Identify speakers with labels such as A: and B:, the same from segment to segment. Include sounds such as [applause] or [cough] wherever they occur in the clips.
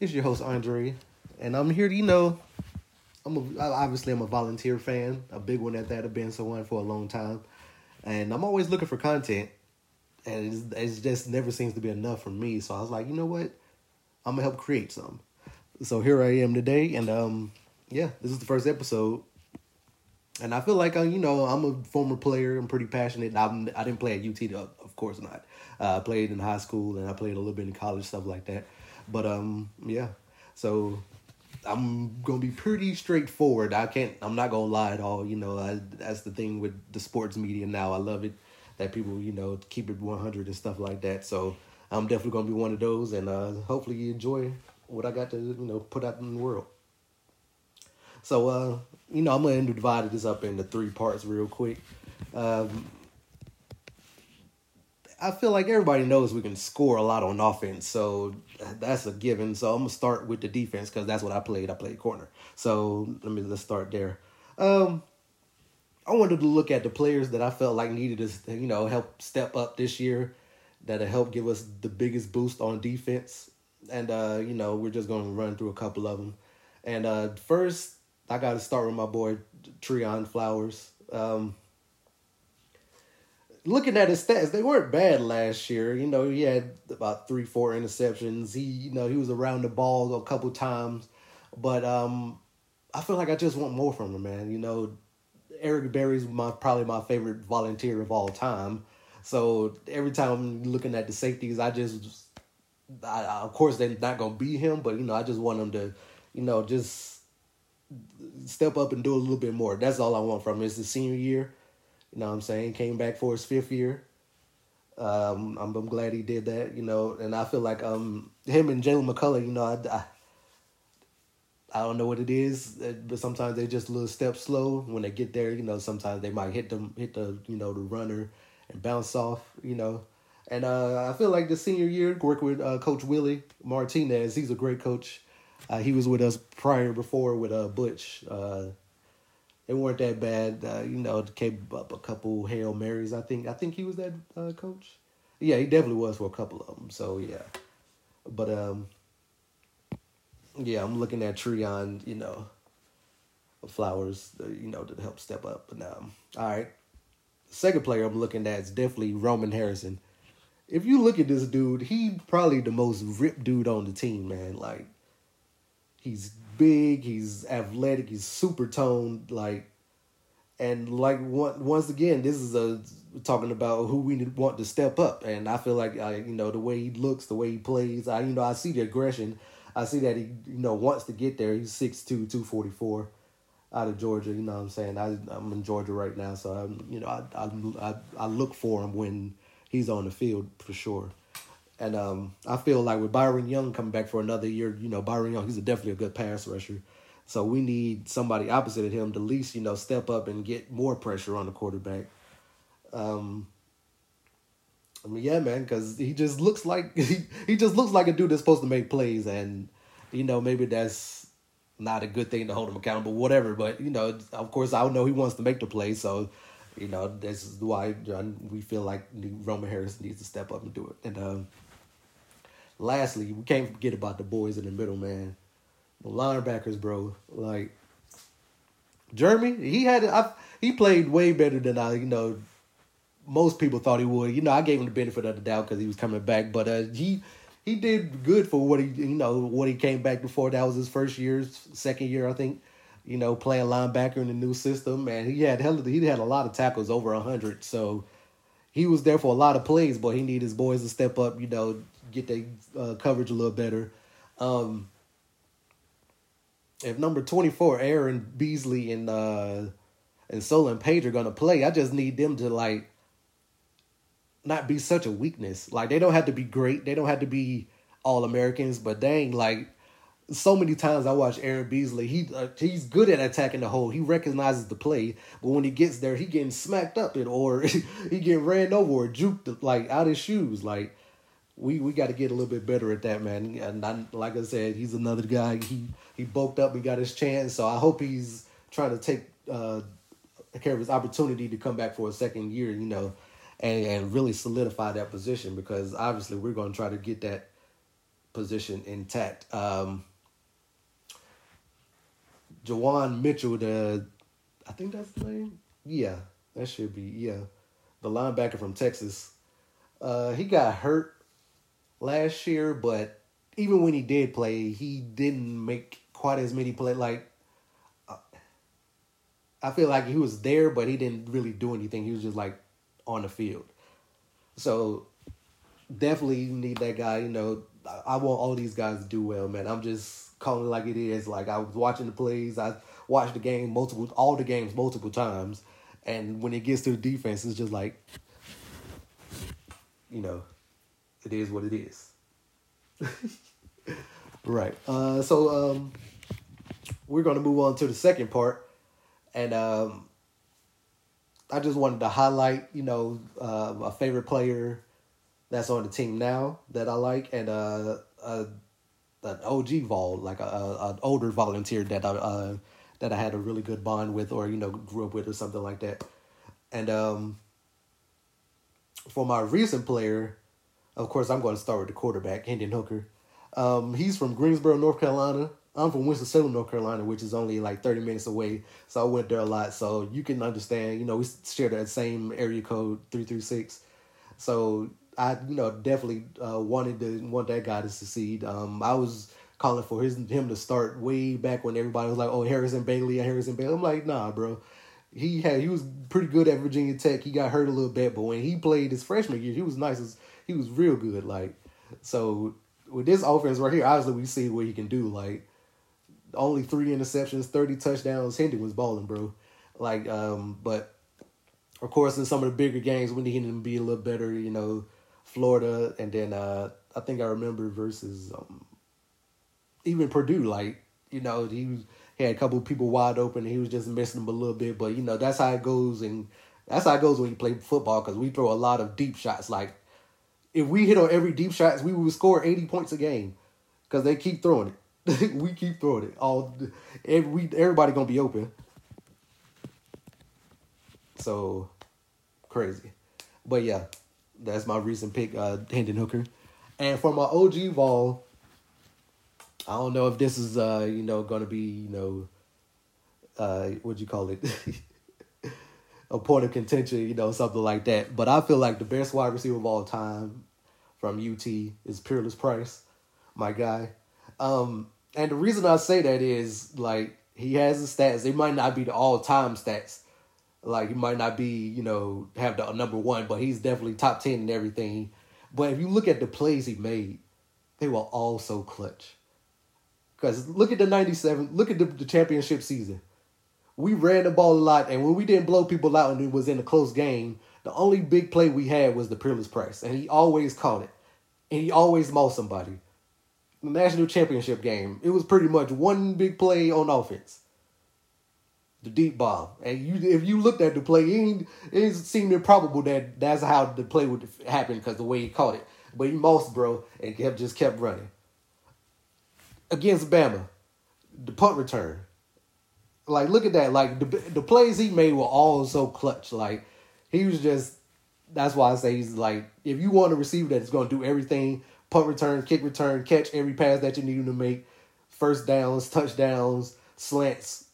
A: It's your host Andre, and I'm here to you know, I'm a, obviously I'm a volunteer fan, a big one at that. I've been someone for a long time, and I'm always looking for content, and it's, it just never seems to be enough for me. So I was like, you know what, I'm gonna help create some. So here I am today, and um, yeah, this is the first episode. And I feel like uh, you know I'm a former player. I'm pretty passionate. I'm, I didn't play at UT, of course not. Uh, I played in high school and I played a little bit in college, stuff like that. But um, yeah. So I'm gonna be pretty straightforward. I can't. I'm not gonna lie at all. You know, I, that's the thing with the sports media now. I love it that people you know keep it 100 and stuff like that. So I'm definitely gonna be one of those, and uh, hopefully you enjoy what I got to you know put out in the world. So uh, you know, I'm gonna divide this up into three parts real quick. Um, I feel like everybody knows we can score a lot on offense, so that's a given. So I'm gonna start with the defense because that's what I played. I played corner. So let me let's start there. Um, I wanted to look at the players that I felt like needed to you know, help step up this year, that'll help give us the biggest boost on defense. And uh, you know, we're just gonna run through a couple of them. And uh, first, I got to start with my boy Trevon Flowers. Um, looking at his stats, they weren't bad last year. You know, he had about three, four interceptions. He, you know, he was around the ball a couple times, but um, I feel like I just want more from him, man. You know, Eric Berry's my probably my favorite volunteer of all time. So every time I'm looking at the safeties, I just, I, of course, they're not gonna be him, but you know, I just want him to, you know, just step up and do a little bit more. That's all I want from him. It's the senior year. You know what I'm saying? Came back for his fifth year. Um, I'm, I'm glad he did that, you know, and I feel like um him and Jaylen McCollough, you know, I, I, I don't know what it is, uh, but sometimes they just a little step slow when they get there. You know, sometimes they might hit them, hit the you know the runner and bounce off. You know, and uh, I feel like the senior year work with uh, Coach Willie Martinez. He's a great coach. Uh, he was with us prior before with uh, Butch. Uh, they weren't that bad. Uh, you know, came up a couple hail marys. I think. I think he was that uh, coach. Yeah, he definitely was for a couple of them. So yeah, but um, yeah, I'm looking at Trevon. You know, Flowers. Uh, you know, to help step up. But um, all right. Second player I'm looking at is definitely Roman Harrison. If you look at this dude, he probably the most ripped dude on the team, man. Like he's big, he's athletic, he's super toned, like, and like once again, this is a talking about who we want to step up, and I feel like I, you know, the way he looks, the way he plays, I, you know, I see the aggression, I see that he, you know, wants to get there. He's 6'2", 244 out of Georgia. You know what I'm saying? I I'm in Georgia right now, so I'm you know I I I, I look for him when he's on the field for sure. And um, I feel like with Byron Young coming back for another year, you know, Byron Young, he's a definitely a good pass rusher. So we need somebody opposite of him to at least, you know, step up and get more pressure on the quarterback. Um, I mean, yeah, man, because he just looks like [laughs] he, he just looks like a dude that's supposed to make plays, and you know maybe that's not a good thing to hold him accountable, whatever. But you know, of course, I know he wants to make the play, so you know this is why we feel like Roman Harris needs to step up and do it. And um, lastly, we can't forget about the boys in the middle, man. The linebackers, bro. Like Jeremy, he had I, he played way better than I, you know, most people thought he would. You know, I gave him the benefit of the doubt because he was coming back, but uh, he he did good for what he you know what he came back before. That was his first year, second year, I think. You know, playing linebacker in the new system, and he had hell. He had a lot of tackles, over hundred. So he was there for a lot of plays, but he needed his boys to step up. You know, get their uh, coverage a little better. Um, if number twenty four, Aaron Beasley and uh, and Solon Page are gonna play, I just need them to like not be such a weakness. Like they don't have to be great, they don't have to be all Americans, but dang, like so many times I watch Aaron Beasley. He uh, he's good at attacking the hole. He recognizes the play, but when he gets there, he getting smacked up it or [laughs] he getting ran over or juked like out of his shoes. Like we we got to get a little bit better at that, man. And I, like I said, he's another guy. He he bulked up and got his chance. So I hope he's trying to take uh, care of his opportunity to come back for a second year. You know, and and really solidify that position because obviously we're going to try to get that position intact. Um, Juwan Mitchell, the I think that's the name. Yeah, that should be yeah, the linebacker from Texas. Uh, he got hurt last year, but even when he did play, he didn't make quite as many play. Like uh, I feel like he was there, but he didn't really do anything. He was just like on the field. So definitely need that guy. You know, I want all these guys to do well, man. I'm just calling it like it is. Like I was watching the plays, I watched the game multiple, all the games multiple times, and when it gets to the defense, it's just like, you know, it is what it is. [laughs] right. Uh, so um, we're gonna move on to the second part, and um, I just wanted to highlight, you know, uh, a favorite player that's on the team now that I like, and uh, uh an OG vol, like a, a, an older volunteer that I uh that I had a really good bond with, or you know, grew up with, or something like that. And um, for my recent player, of course, I'm going to start with the quarterback, Hendon Hooker. Um, he's from Greensboro, North Carolina. I'm from Winston-Salem, North Carolina, which is only like 30 minutes away. So I went there a lot. So you can understand, you know, we share that same area code 336. So I, you know, definitely uh, wanted to want that guy to succeed. Um, I was calling for his him to start way back when everybody was like, "Oh, Harrison Bailey, Harrison Bailey." I'm like, nah, bro. He had he was pretty good at Virginia Tech. He got hurt a little bit, but when he played his freshman year, he was nice. As, he was real good. Like so, with this offense right here, obviously we see what he can do. Like only three interceptions, thirty touchdowns. Hendon was balling, bro. Like, um, but of course, in some of the bigger games, we need him to be a little better. You know, Florida, and then uh, I think I remember versus um, even Purdue. Like, you know, he was, he had a couple people wide open. he was just missing them a little bit, but you know that's how it goes, and that's how it goes when you play football because we throw a lot of deep shots. Like, if we hit on every deep shots, we would score eighty points a game because they keep throwing it. [laughs] we keep throwing it. All every everybody gonna be open. So crazy, but yeah, that's my recent pick, uh, Hendon Hooker, and for my OG Vol, I don't know if this is uh you know gonna be you know uh what you call it [laughs] a point of contention you know something like that, but I feel like the best wide receiver of all time from UT is Peerless Price, my guy. Um, and the reason I say that is like he has the stats. They might not be the all time stats. Like he might not be, you know, have the number one, but he's definitely top ten in everything. But if you look at the plays he made, they were all so clutch. Because look at the '97, look at the, the championship season. We ran the ball a lot, and when we didn't blow people out and it was in a close game, the only big play we had was the Peerless Price, and he always caught it, and he always mauled somebody the national championship game, it was pretty much one big play on offense. The deep ball, and you if you looked at the play, it, it seemed improbable that that's how the play would happen because the way he caught it. But he mossed, bro, and kept just kept running. Against Bama, the punt return. Like, look at that. Like the the plays he made were all so clutch. Like he was just. That's why I say he's like, if you want a receiver that's going to do everything punt return, kick return, catch every pass that you need him to make, first downs, touchdowns, slants.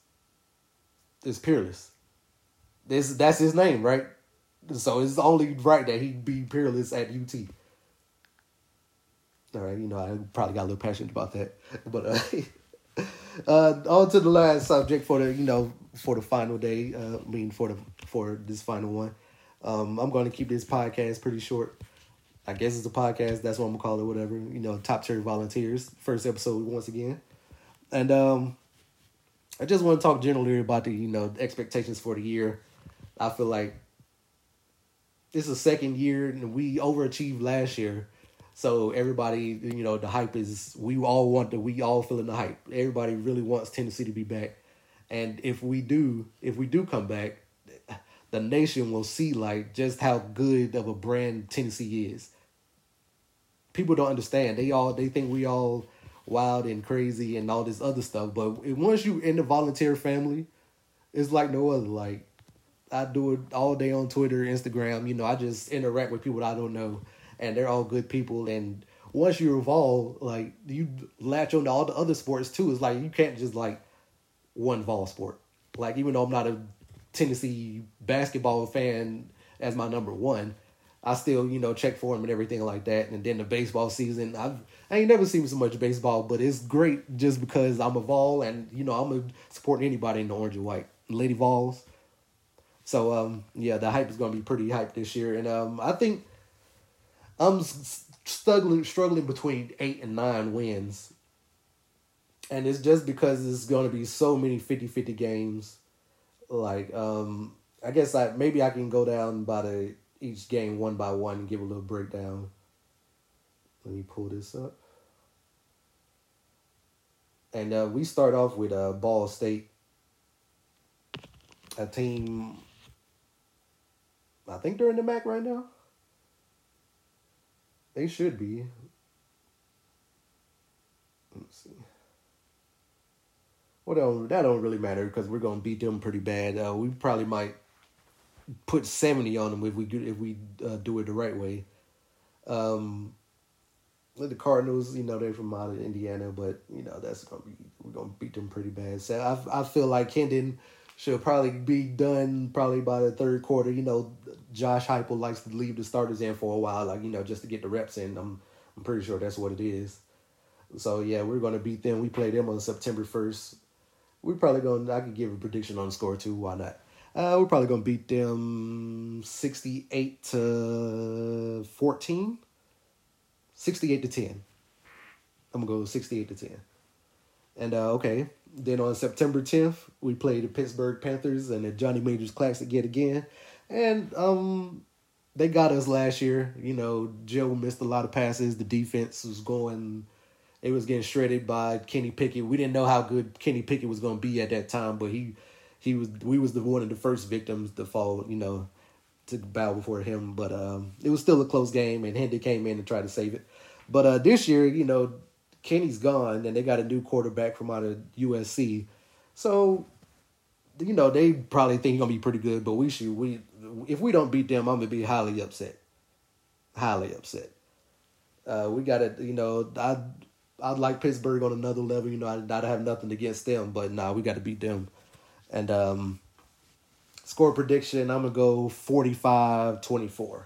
A: It's peerless. This that's his name, right? So it's only right that he be peerless at UT. All right, you know I probably got a little passionate about that, [laughs] but uh, [laughs] [laughs] uh, on to the last subject for the you know for the final day. Uh, I mean for the for this final one. Um, I'm going to keep this podcast pretty short. I guess it's a podcast. That's what I'm gonna call it. Whatever you know, top tier volunteers. First episode once again, and um, I just want to talk generally about the you know expectations for the year. I feel like this is a second year and we overachieved last year. So everybody, you know, the hype is we all want the we all feeling the hype. Everybody really wants Tennessee to be back. And if we do, if we do come back, the nation will see like just how good of a brand Tennessee is people don't understand. They all they think we all wild and crazy and all this other stuff. But once you in the volunteer family, it's like no other. Like I do it all day on Twitter, Instagram. You know, I just interact with people I don't know, and they're all good people. And once you evolve, like you latch on to all the other sports too. It's like you can't just like one ball sport. Like even though I'm not a Tennessee basketball fan as my number one, I still you know check for them and everything like that. And then the baseball season, I've I ain't never seen so much baseball, but it's great just because I'm a Vol and you know I'm supporting anybody in the orange and white, Lady Vols. So um yeah, the hype is gonna be pretty hype this year, and um I think I'm struggling struggling between eight and nine wins. And it's just because it's to be so many 50-50 games. Like um I guess I maybe I can go down by the each game one by one and give a little breakdown. Let me pull this up. And uh, we start off with uh, Ball State, a team. I think they're in the MAC right now. They should be. Let's see. Well, don't, that don't really matter because we're gonna beat them pretty bad. Uh, we probably might put seventy on them if we if we uh, do it the right way. Um, the Cardinals, you know, they're from out of Indiana, but you know that's gonna be we're gonna beat them pretty bad. So I I feel like Hendon should probably be done probably by the third quarter. You know, Josh Heupel likes to leave the starters in for a while, like you know, just to get the reps in. I'm I'm pretty sure that's what it is. So yeah, we're gonna beat them. We play them on September first. We're probably gonna. I could give a prediction on the score too. Why not? Uh, we're probably gonna beat them sixty eight to fourteen. Sixty eight to ten. I'm gonna go sixty eight to ten. And uh, okay, then on September 10th, we played the Pittsburgh Panthers and the Johnny Majors Classic yet again. And um, they got us last year. You know, Joe missed a lot of passes. The defense was going, it was getting shredded by Kenny Pickett. We didn't know how good Kenny Pickett was going to be at that time, but he, he was. We was the one of the first victims to fall. You know, to bow before him. But um, it was still a close game, and Hendon came in and tried to save it. But uh, this year, you know, Kenny's gone, and they got a new quarterback from out of USC. So, you know, they probably think he's gonna be pretty good. But we should we if we don't beat them, I'm gonna be highly upset. Highly upset. Uh, we got to, you know, I I'd like Pittsburgh on another level. You know, I I have nothing against them, but nah, we got to beat them. And um, score prediction, I'm gonna go 45-24.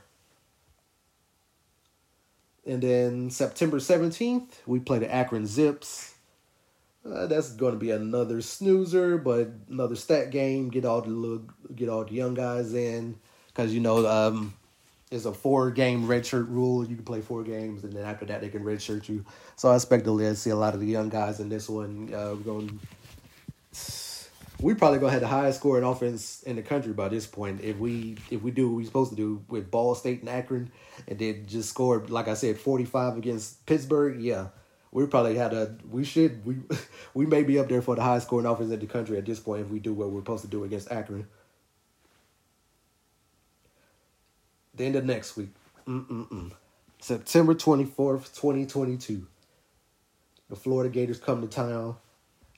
A: And then September 17th, we play the Akron Zips. Uh, that's going to be another snoozer, but another stat game. Get all the little, get all the young guys in, because you know um, it's a four game redshirt rule. You can play four games, and then after that they can redshirt you. So I expect to see a lot of the young guys in this one. Uh, we're going. We probably gonna have the highest scoring offense in the country by this point if we if we do what we're supposed to do with Ball State and Akron, and then just scored like I said forty five against Pittsburgh. Yeah, we probably had a we should we [laughs] we may be up there for the highest scoring offense in the country at this point if we do what we're supposed to do against Akron. Then the next week, Mm-mm-mm. September twenty fourth, twenty twenty two. The Florida Gators come to town.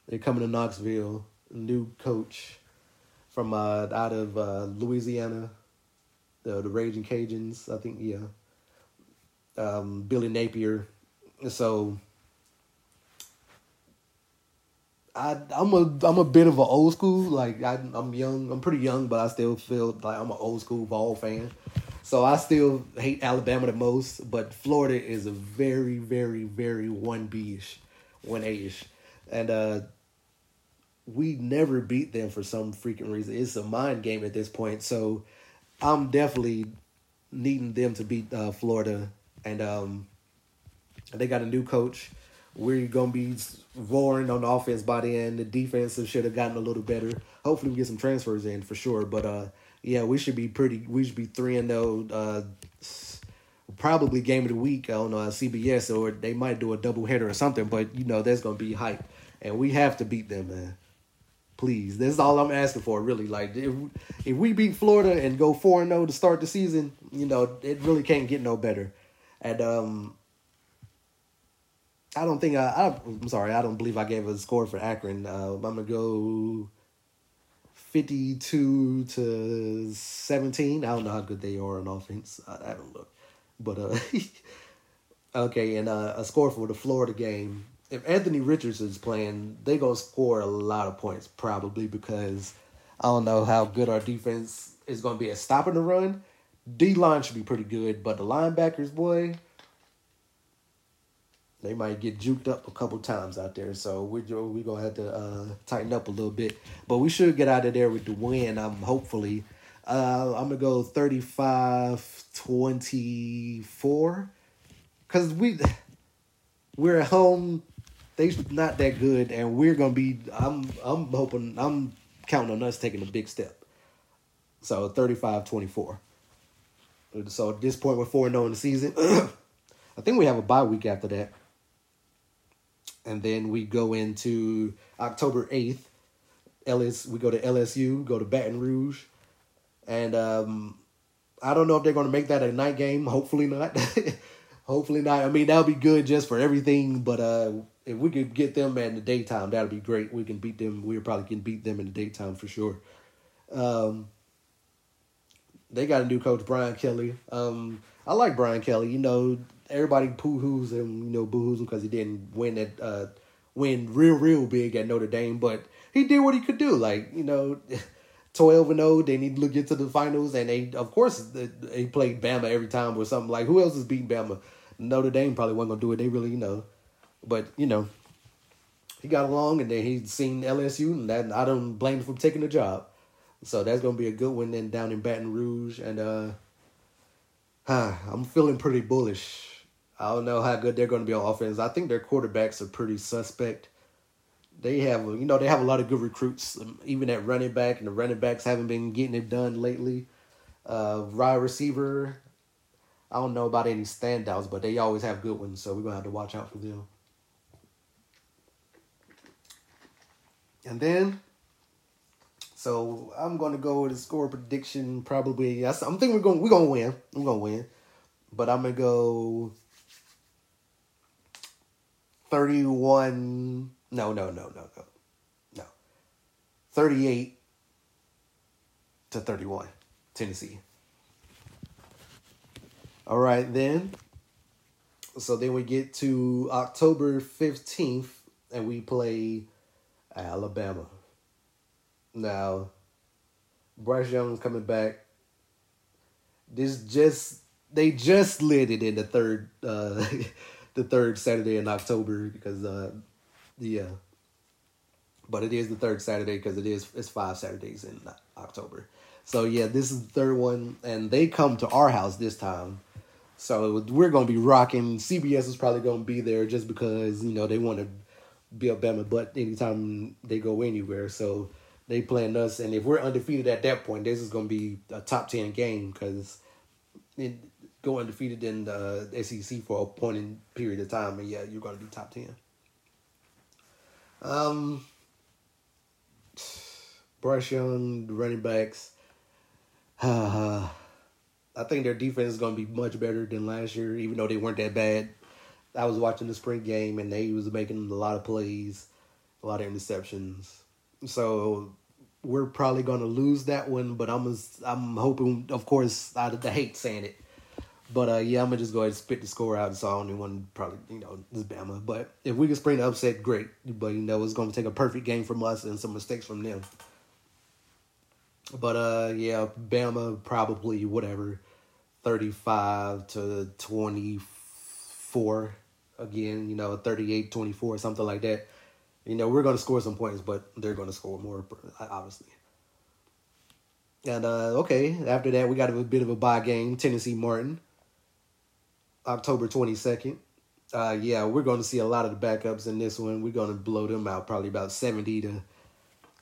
A: They're coming to Knoxville. New coach from uh, out of uh, Louisiana, the the Raging Cajuns. I think yeah. Um, Billy Napier. So I I'm a I'm a bit of an old school like I I'm young I'm pretty young but I still feel like I'm an old school ball fan, so I still hate Alabama the most. But Florida is a very very very one B ish, one A ish, and uh, we never beat them for some freaking reason. It's a mind game at this point, so I'm definitely needing them to beat uh, Florida, and um, they got a new coach we're gonna be roaring on the offense by the end. The defense should have gotten a little better. Hopefully, we get some transfers in for sure. But uh, yeah, we should be pretty. We should be three and zero. Uh, probably game of the week on uh, CBS, or they might do a double header or something. But you know, that's gonna be hype, and we have to beat them, man. Please, that's all I'm asking for. Really, like if if we beat Florida and go four and zero to start the season, you know, it really can't get no better. And um, I don't think I, I. am sorry. I don't believe I gave a score for Akron. Uh, I'm gonna go fifty-two to seventeen. I don't know how good they are on offense. I, I don't look, but uh, [laughs] Okay, and uh, a score for the Florida game. If Anthony Richardson's playing, they gonna score a lot of points probably because I don't know how good our defense is gonna be at stopping the run. D line should be pretty good, but the linebackers, boy, they might get juked up a couple times out there. So we're we gonna have to uh, tighten up a little bit, but we should get out of there with the win. I'm hopefully. Uh, I'm gonna go 35-24 because we we're at home. They're not that good, and we're gonna be. I'm I'm hoping. I'm counting on us taking a big step. So 35-24. So at this point, we're four zero oh in the season. [clears throat] I think we have a bye week after that, and then we go into October eighth. LS, we go to LSU, go to Baton Rouge, and um, I don't know if they're going to make that a night game. Hopefully not. [laughs] Hopefully not. I mean, that'll be good just for everything. But uh, if we could get them in the daytime, that'd be great. We can beat them. We probably can beat them in the daytime for sure. Um, they got a new coach, Brian Kelly. Um, I like Brian Kelly. You know, everybody poo hoos him. You know, boo hoos him because he didn't win at uh, win real real big at Notre Dame, but he did what he could do. Like you know. [laughs] 12 and 0. They need to look into the finals, and they, of course, they played Bama every time or something. Like, who else is beating Bama? Notre Dame probably wasn't gonna do it. They really, you know, but you know, he got along, and then he's seen LSU, and that I don't blame him for taking the job. So that's gonna be a good one then down in Baton Rouge, and uh, huh, I'm feeling pretty bullish. I don't know how good they're gonna be on offense. I think their quarterbacks are pretty suspect. They have, you know, they have a lot of good recruits, um, even at running back, and the running backs haven't been getting it done lately. Uh, receiver, I don't know about any standouts, but they always have good ones, so we're gonna have to watch out for them. And then, so I'm gonna go with a score prediction. Probably, I'm thinking we're going we're gonna win. We're gonna win, but I'm gonna go thirty-one. No, no, no, no, no, no. Thirty-eight to thirty-one, Tennessee. All right, then. So then we get to October 15th and we play Alabama. Now, Bryce Young's coming back. This just they just lit it in the third uh [laughs] the third Saturday in October because uh yeah. But it is the third Saturday because it is it's five Saturdays in October. So yeah, this is the third one and they come to our house this time. So we're gonna be rocking. CBS is probably gonna be there just because you know they want to a Bama butt anytime they go anywhere. So they playing us, and if we're undefeated at that point, this is gonna be a top ten game because go undefeated in the SEC for a point in period of time, and yeah, you're gonna be top ten. Um, Bryce Young, the running backs. Uh, [sighs] I think their defense is going to be much better than last year, even though they weren't that bad. I was watching the spring game and they was making a lot of plays, a lot of interceptions. So we're probably going to lose that one, but I'm I'm hoping, of course, I, I hate saying it, but uh, yeah, I'm gonna just go ahead and spit the score out. So I only one probably you know this Bama, but if we can spring the upset, great. But you know it's gonna take a perfect game from us and some mistakes from them. But uh, yeah, Bama probably whatever, thirty-five to twenty-four. Again, you know, 38-24, something like that. You know, we're going to score some points, but they're going to score more, obviously. And uh, okay, after that, we got a bit of a bye game. Tennessee Martin, October twenty second. Uh, yeah, we're going to see a lot of the backups in this one. We're going to blow them out, probably about seventy to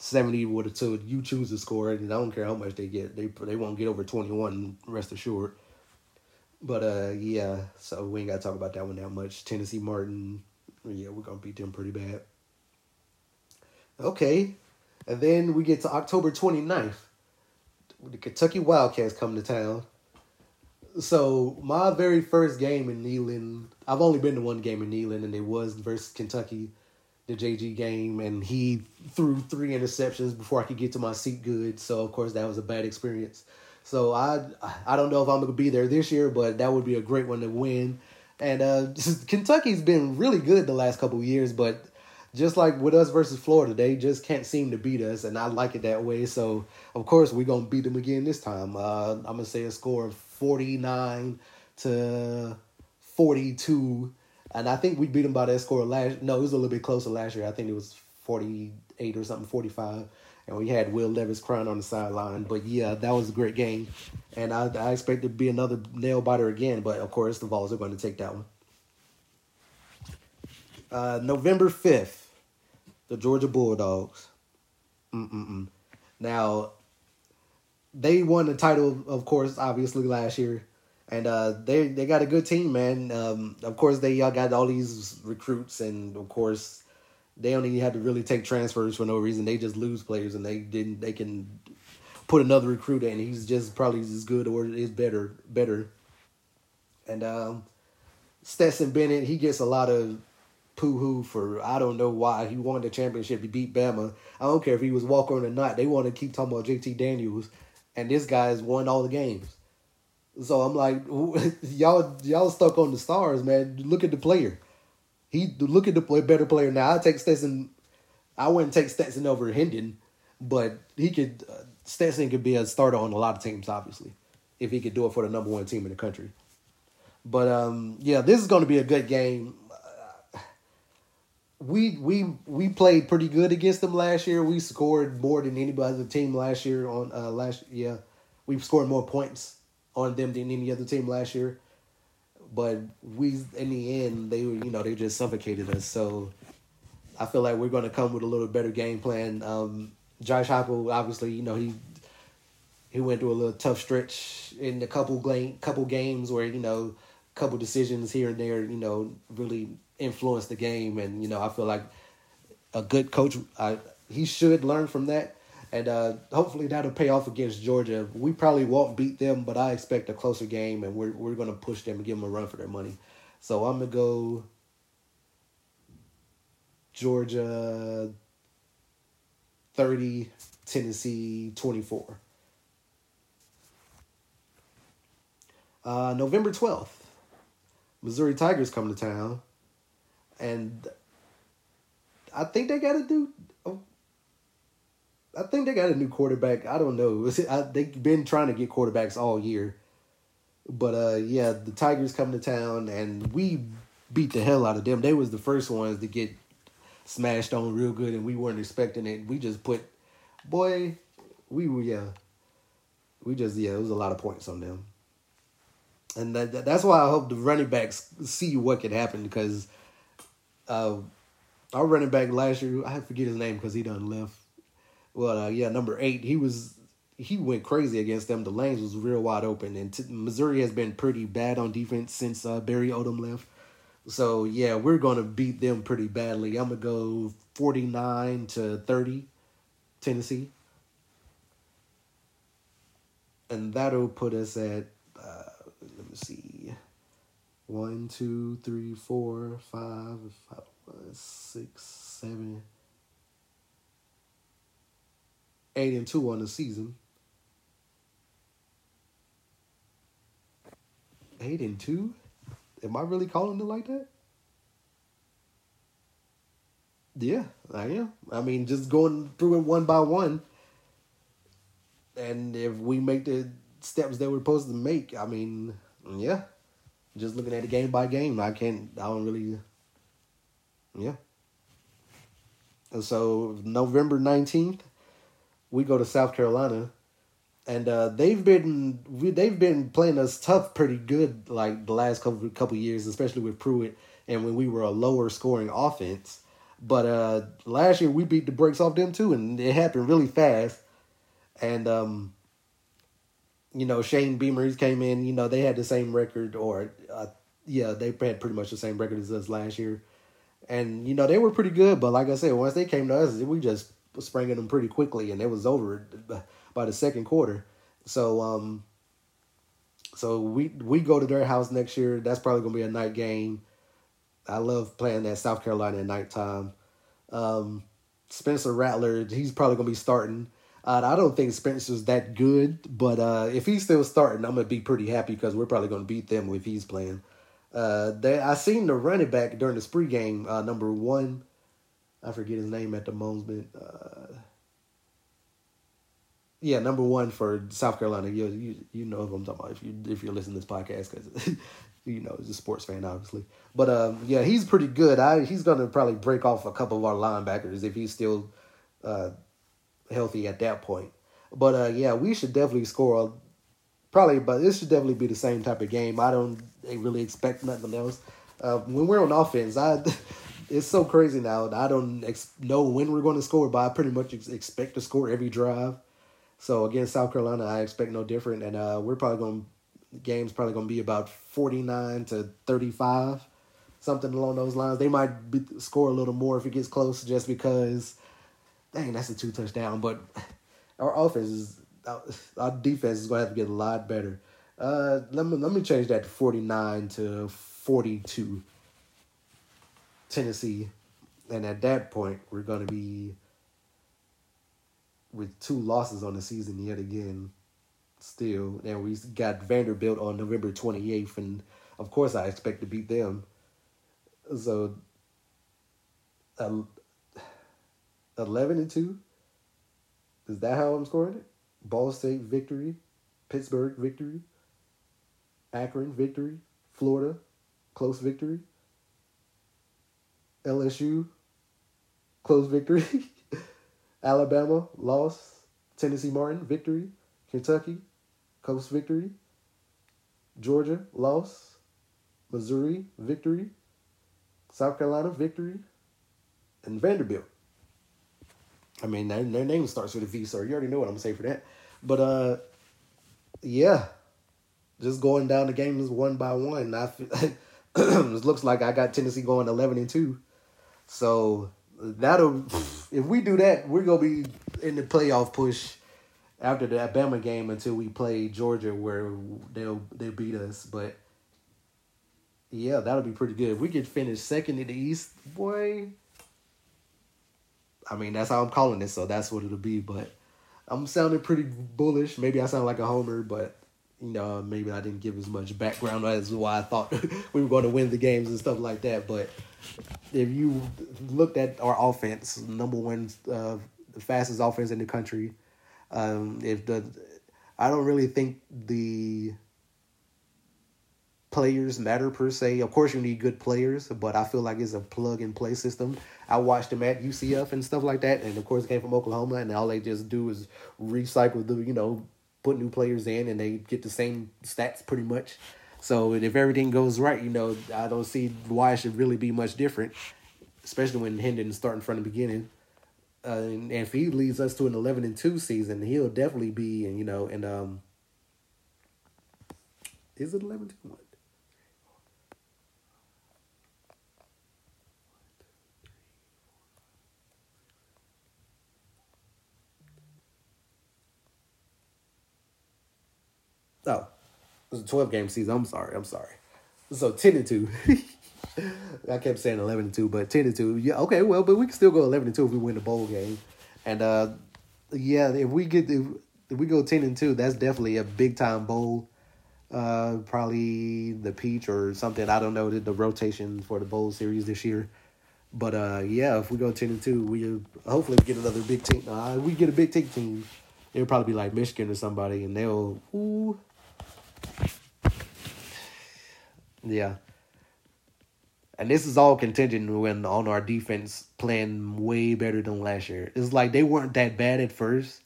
A: 70 would told you choose to score and I don't care how much they get. They they won't get over 21, rest assured. But uh yeah, so we ain't gotta talk about that one that much. Tennessee Martin, yeah, we're gonna beat them pretty bad. Okay. And then we get to October 29th. The Kentucky Wildcats come to town. So my very first game in Neyland, I've only been to one game in Neyland, and it was versus Kentucky the JG game, and he threw three interceptions before I could get to my seat good. So of course that was a bad experience. So I I don't know if I'm gonna be there this year, but that would be a great one to win. And uh, [laughs] Kentucky's been really good the last couple years, but just like with us versus Florida, they just can't seem to beat us, and I like it that way. So of course we're gonna beat them again this time. Uh, I'm gonna say a score of forty nine to forty two, and I think we beat them by that score last. No, it was a little bit closer last year. I think it was forty eight or something, forty five. And we had Will Levis crying on the sideline. But yeah, that was a great game. And I, I expect it to be another nail biter again. But of course, the Vols are going to take that one. Uh, November 5th, the Georgia Bulldogs. Mm-mm-mm. Now, they won the title, of course, obviously last year, and uh, they they got a good team, man. Um, of course, they uh, got all these recruits, and of course, they don't even have to really take transfers for no reason. They just lose players, and they didn't. They can put another recruit in. He's just probably as good or is better, better. And um, Stetson Bennett, he gets a lot of poo hoo for I don't know why he won the championship. He beat Bama. I don't care if he was Walker or not. They want to keep talking about JT Daniels, and this guy's won all the games. So I'm like, [laughs] y'all y'all stuck on the stars, man. Look at the player. He look at the play, better player now. I take Stetson. I wouldn't take Stetson over Hendon, but he could. Uh, Stetson could be a starter on a lot of teams, obviously, if he could do it for the number one team in the country. But um, yeah, this is going to be a good game we we we played pretty good against them last year. We scored more than any other team last year. On uh, last yeah, we scored more points on them than any other team last year. But we in the end they were you know they just suffocated us. So I feel like we're going to come with a little better game plan. Um, Josh Heupel obviously you know he he went through a little tough stretch in a couple game, couple games where you know couple decisions here and there you know really influence the game. And you know, I feel like a good coach, I, he should learn from that. And uh, hopefully that'll pay off against Georgia. We probably won't beat them, but I expect a closer game, and we're we're gonna push them and give them a run for their money. So I'm gonna go Georgia thirty, Tennessee twenty four. Uh, November twelfth, Missouri Tigers come to town and I think they got to do. I think they got a new quarterback. I don't know. [laughs] I, they've been trying to get quarterbacks all year, but uh, yeah, the Tigers come to town and we beat the hell out of them. They was the first ones to get smashed on real good, and we weren't expecting it. We just put, boy, we were yeah, we just yeah, it was a lot of points on them, and that, that's why I hope the running backs see what could happen because uh, our running back last year, I forget his name because he done left. Well, uh, yeah, number eight, he was he went crazy against them. The lanes was real wide open, and t- Missouri has been pretty bad on defense since uh, Barry Odom left. So yeah, we're gonna beat them pretty badly. I'm gonna go forty nine to thirty, Tennessee, and that'll put us at uh, let me see, one, two, three, four, five, five, six, seven, eight, and two on the season. Eight and two? Am I really calling it like that? Yeah, I am. I mean, just going through it one by one. And if we make the steps that we're supposed to make, I mean, yeah just looking at it game by game, I can't. I don't really. Yeah. And so November nineteenth, we go to South Carolina, and uh, they've been we, they've been playing us tough, pretty good, like the last couple couple years, especially with Pruitt, and when we were a lower scoring offense. But uh, last year we beat the brakes off them too, and it happened really fast. And um, you know, Shane Beamers came in, you know, they had the same record, or uh, yeah, they had pretty much the same record as us last year. And, you know, they were pretty good, but like I said, once they came to us, we just sprang at them pretty quickly, and it was over by the second quarter. So, um, so we we go to their house next year. That's probably gonna be a night game. I love playing at South Carolina at nighttime. Um, Spencer Rattler, he's probably gonna be starting. Uh, I don't think Spencer's that good, but uh, if he's still starting, I'm gonna be pretty happy because we're probably gonna beat them if he's playing. Uh, they I seen the running back during the spree game, uh, number one. I forget his name at the moment. Uh, yeah, number one for South Carolina. You you you know what I'm talking about if you if you're listening to this podcast because [laughs] you know he's a sports fan obviously. But um, yeah, he's pretty good. I he's gonna probably break off a couple of our linebackers if he's still uh, healthy at that point. But uh, yeah, we should definitely score. Probably, but this should definitely be the same type of game. I don't really expect nothing else. Uh, when we're on offense, I [laughs] it's so crazy now. I don't ex- know when we're going to score, but I pretty much ex- expect to score every drive. So against South Carolina, I expect no different, and uh, we're probably going. Game's probably going to be about forty nine to thirty five, something along those lines. They might be, score a little more if it gets close, just because. Dang, that's a two touchdown, but [laughs] our offense is our defense is going to have to get a lot better. Uh, let me let me change that to forty nine to forty two. Tennessee, and at that point, we're going to be with two losses on the season yet again. Still, and we got Vanderbilt on November twenty eighth, and of course, I expect to beat them. So, um, eleven and two. Is that how I'm scoring it? Ball State victory, Pittsburgh victory, Akron victory, Florida close victory, LSU close victory. [laughs] Alabama loss. Tennessee Martin victory. Kentucky close victory. Georgia loss. Missouri victory. South Carolina victory. And Vanderbilt. I mean, their, their name starts with a V, so you already know what I'm gonna say for that. But uh, yeah, just going down the games one by one. I feel, [clears throat] it looks like I got Tennessee going eleven and two. So that'll if we do that, we're gonna be in the playoff push after the Alabama game until we play Georgia, where they'll they beat us. But yeah, that'll be pretty good. If we could finish second in the East, boy. I mean, that's how I'm calling it, so that's what it'll be. But I'm sounding pretty bullish. Maybe I sound like a homer, but you know, maybe I didn't give as much background as why I thought [laughs] we were going to win the games and stuff like that. But if you looked at our offense, number one, uh, the fastest offense in the country, um, if the, I don't really think the players matter per se. Of course, you need good players, but I feel like it's a plug and play system. I watched them at UCF and stuff like that, and of course, came from Oklahoma, and all they just do is recycle the, you know, put new players in, and they get the same stats pretty much. So if everything goes right, you know, I don't see why it should really be much different, especially when Hendon starting from the beginning. Uh, and, and if he leads us to an eleven and two season, he'll definitely be, and you know, and um, is it eleven two? Oh, it was a 12 game season. I'm sorry. I'm sorry. So 10 and 2. [laughs] I kept saying 11 and 2, but 10 and 2. Yeah, okay, well, but we can still go 11 and 2 if we win the bowl game. And uh, yeah, if we get if, if we go 10 and 2, that's definitely a big time bowl. Uh, probably the Peach or something. I don't know the, the rotation for the bowl series this year. But uh, yeah, if we go 10 and 2, we hopefully get another big team. Uh, we get a big team. It'll probably be like Michigan or somebody, and they'll. Ooh, yeah. And this is all contingent when on our defense playing way better than last year. It's like they weren't that bad at first,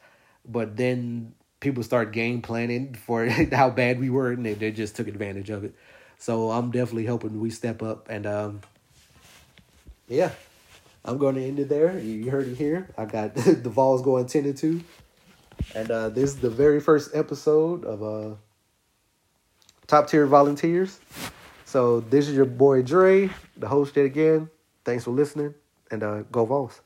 A: but then people start game planning for [laughs] how bad we were, and they, they just took advantage of it. So I'm definitely hoping we step up, and um, yeah, I'm going to end it there. You heard it here. I got [laughs] the Vols going ten and two, and uh, this is the very first episode of uh, Top Tier Volunteers. So this is your boy Dre, the host yet again. Thanks for listening, and uh, go Vols.